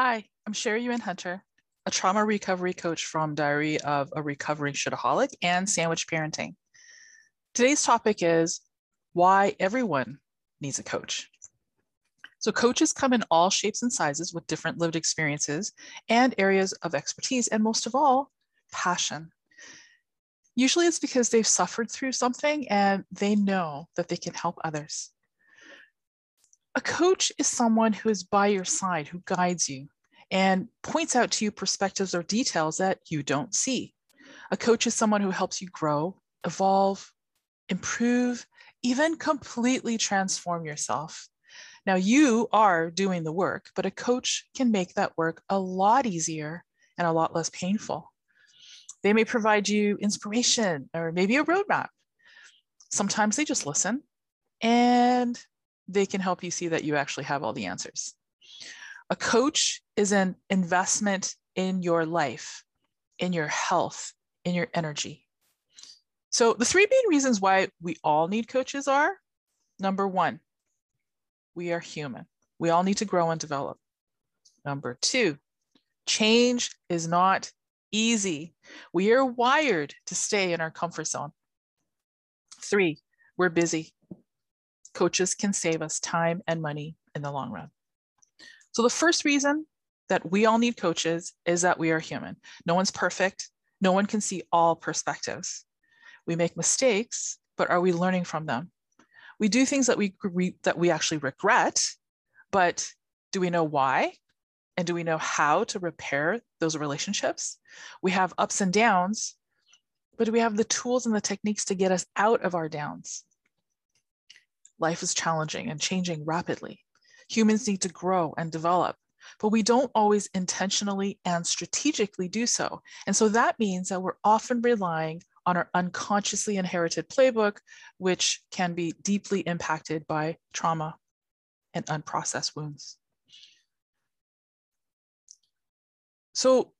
Hi, I'm Sherry Yuan Hunter, a trauma recovery coach from Diary of a Recovering Shitaholic and Sandwich Parenting. Today's topic is why everyone needs a coach. So, coaches come in all shapes and sizes with different lived experiences and areas of expertise, and most of all, passion. Usually, it's because they've suffered through something and they know that they can help others. A coach is someone who is by your side, who guides you and points out to you perspectives or details that you don't see. A coach is someone who helps you grow, evolve, improve, even completely transform yourself. Now, you are doing the work, but a coach can make that work a lot easier and a lot less painful. They may provide you inspiration or maybe a roadmap. Sometimes they just listen and they can help you see that you actually have all the answers. A coach is an investment in your life, in your health, in your energy. So, the three main reasons why we all need coaches are number one, we are human. We all need to grow and develop. Number two, change is not easy. We are wired to stay in our comfort zone. Three, we're busy coaches can save us time and money in the long run. So, the first reason that we all need coaches is that we are human. No one's perfect, no one can see all perspectives. We make mistakes, but are we learning from them? We do things that we, that we actually regret, but do we know why? And do we know how to repair those relationships? We have ups and downs, but do we have the tools and the techniques to get us out of our downs? Life is challenging and changing rapidly. Humans need to grow and develop, but we don't always intentionally and strategically do so. And so that means that we're often relying on our unconsciously inherited playbook, which can be deeply impacted by trauma and unprocessed wounds. So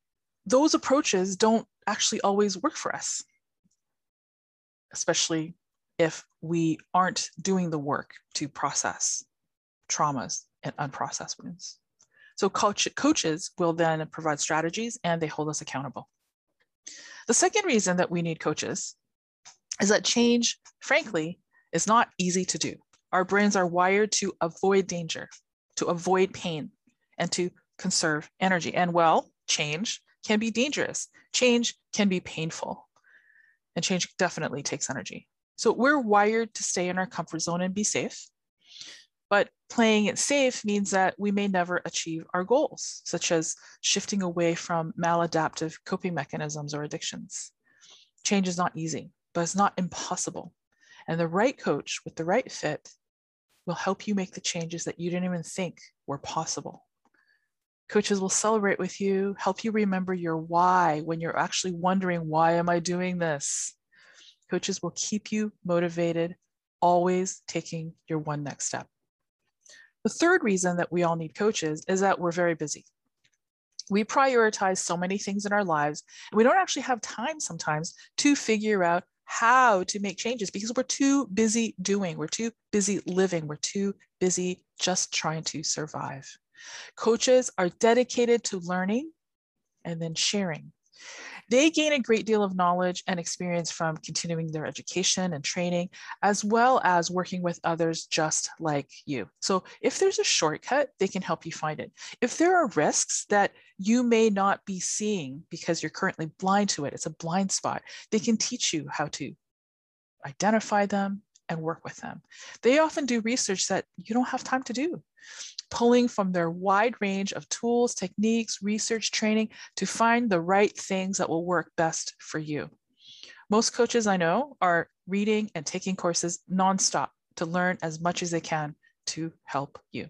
those approaches don't actually always work for us, especially if we aren't doing the work to process traumas and unprocessed wounds. So coach, coaches will then provide strategies and they hold us accountable. The second reason that we need coaches is that change, frankly, is not easy to do. Our brains are wired to avoid danger, to avoid pain, and to conserve energy. And well, change can be dangerous. Change can be painful. And change definitely takes energy. So we're wired to stay in our comfort zone and be safe. But playing it safe means that we may never achieve our goals, such as shifting away from maladaptive coping mechanisms or addictions. Change is not easy, but it's not impossible. And the right coach with the right fit will help you make the changes that you didn't even think were possible. Coaches will celebrate with you, help you remember your why when you're actually wondering, why am I doing this? Coaches will keep you motivated, always taking your one next step. The third reason that we all need coaches is that we're very busy. We prioritize so many things in our lives, and we don't actually have time sometimes to figure out how to make changes because we're too busy doing, we're too busy living, we're too busy just trying to survive. Coaches are dedicated to learning and then sharing. They gain a great deal of knowledge and experience from continuing their education and training, as well as working with others just like you. So, if there's a shortcut, they can help you find it. If there are risks that you may not be seeing because you're currently blind to it, it's a blind spot, they can teach you how to identify them and work with them. They often do research that you don't have time to do pulling from their wide range of tools, techniques, research, training to find the right things that will work best for you. Most coaches I know are reading and taking courses nonstop to learn as much as they can to help you.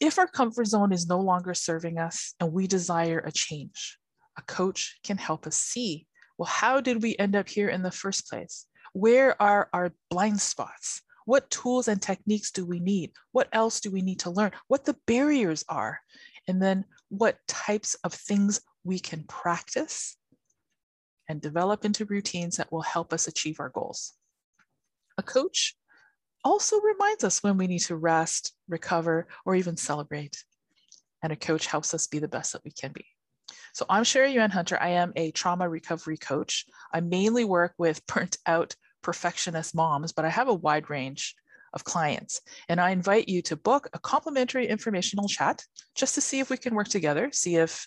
If our comfort zone is no longer serving us and we desire a change, a coach can help us see well, how did we end up here in the first place? Where are our blind spots? What tools and techniques do we need? What else do we need to learn? What the barriers are? And then what types of things we can practice and develop into routines that will help us achieve our goals. A coach also reminds us when we need to rest, recover, or even celebrate. and a coach helps us be the best that we can be. So I'm Sherry Yuan Hunter. I am a trauma recovery coach. I mainly work with burnt out perfectionist moms, but I have a wide range of clients. And I invite you to book a complimentary informational chat just to see if we can work together, see if,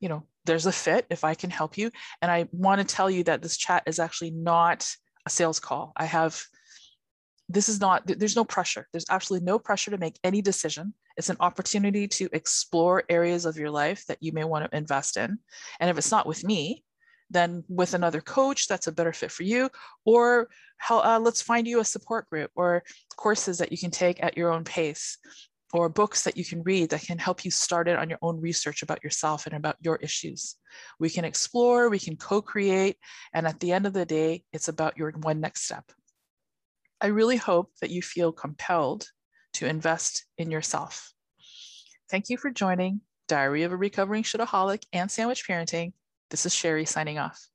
you know, there's a fit, if I can help you. And I want to tell you that this chat is actually not a sales call. I have this is not there's no pressure there's absolutely no pressure to make any decision it's an opportunity to explore areas of your life that you may want to invest in and if it's not with me then with another coach that's a better fit for you or how, uh, let's find you a support group or courses that you can take at your own pace or books that you can read that can help you start it on your own research about yourself and about your issues. We can explore, we can co create, and at the end of the day, it's about your one next step. I really hope that you feel compelled to invest in yourself. Thank you for joining Diary of a Recovering Shitaholic and Sandwich Parenting. This is Sherry signing off.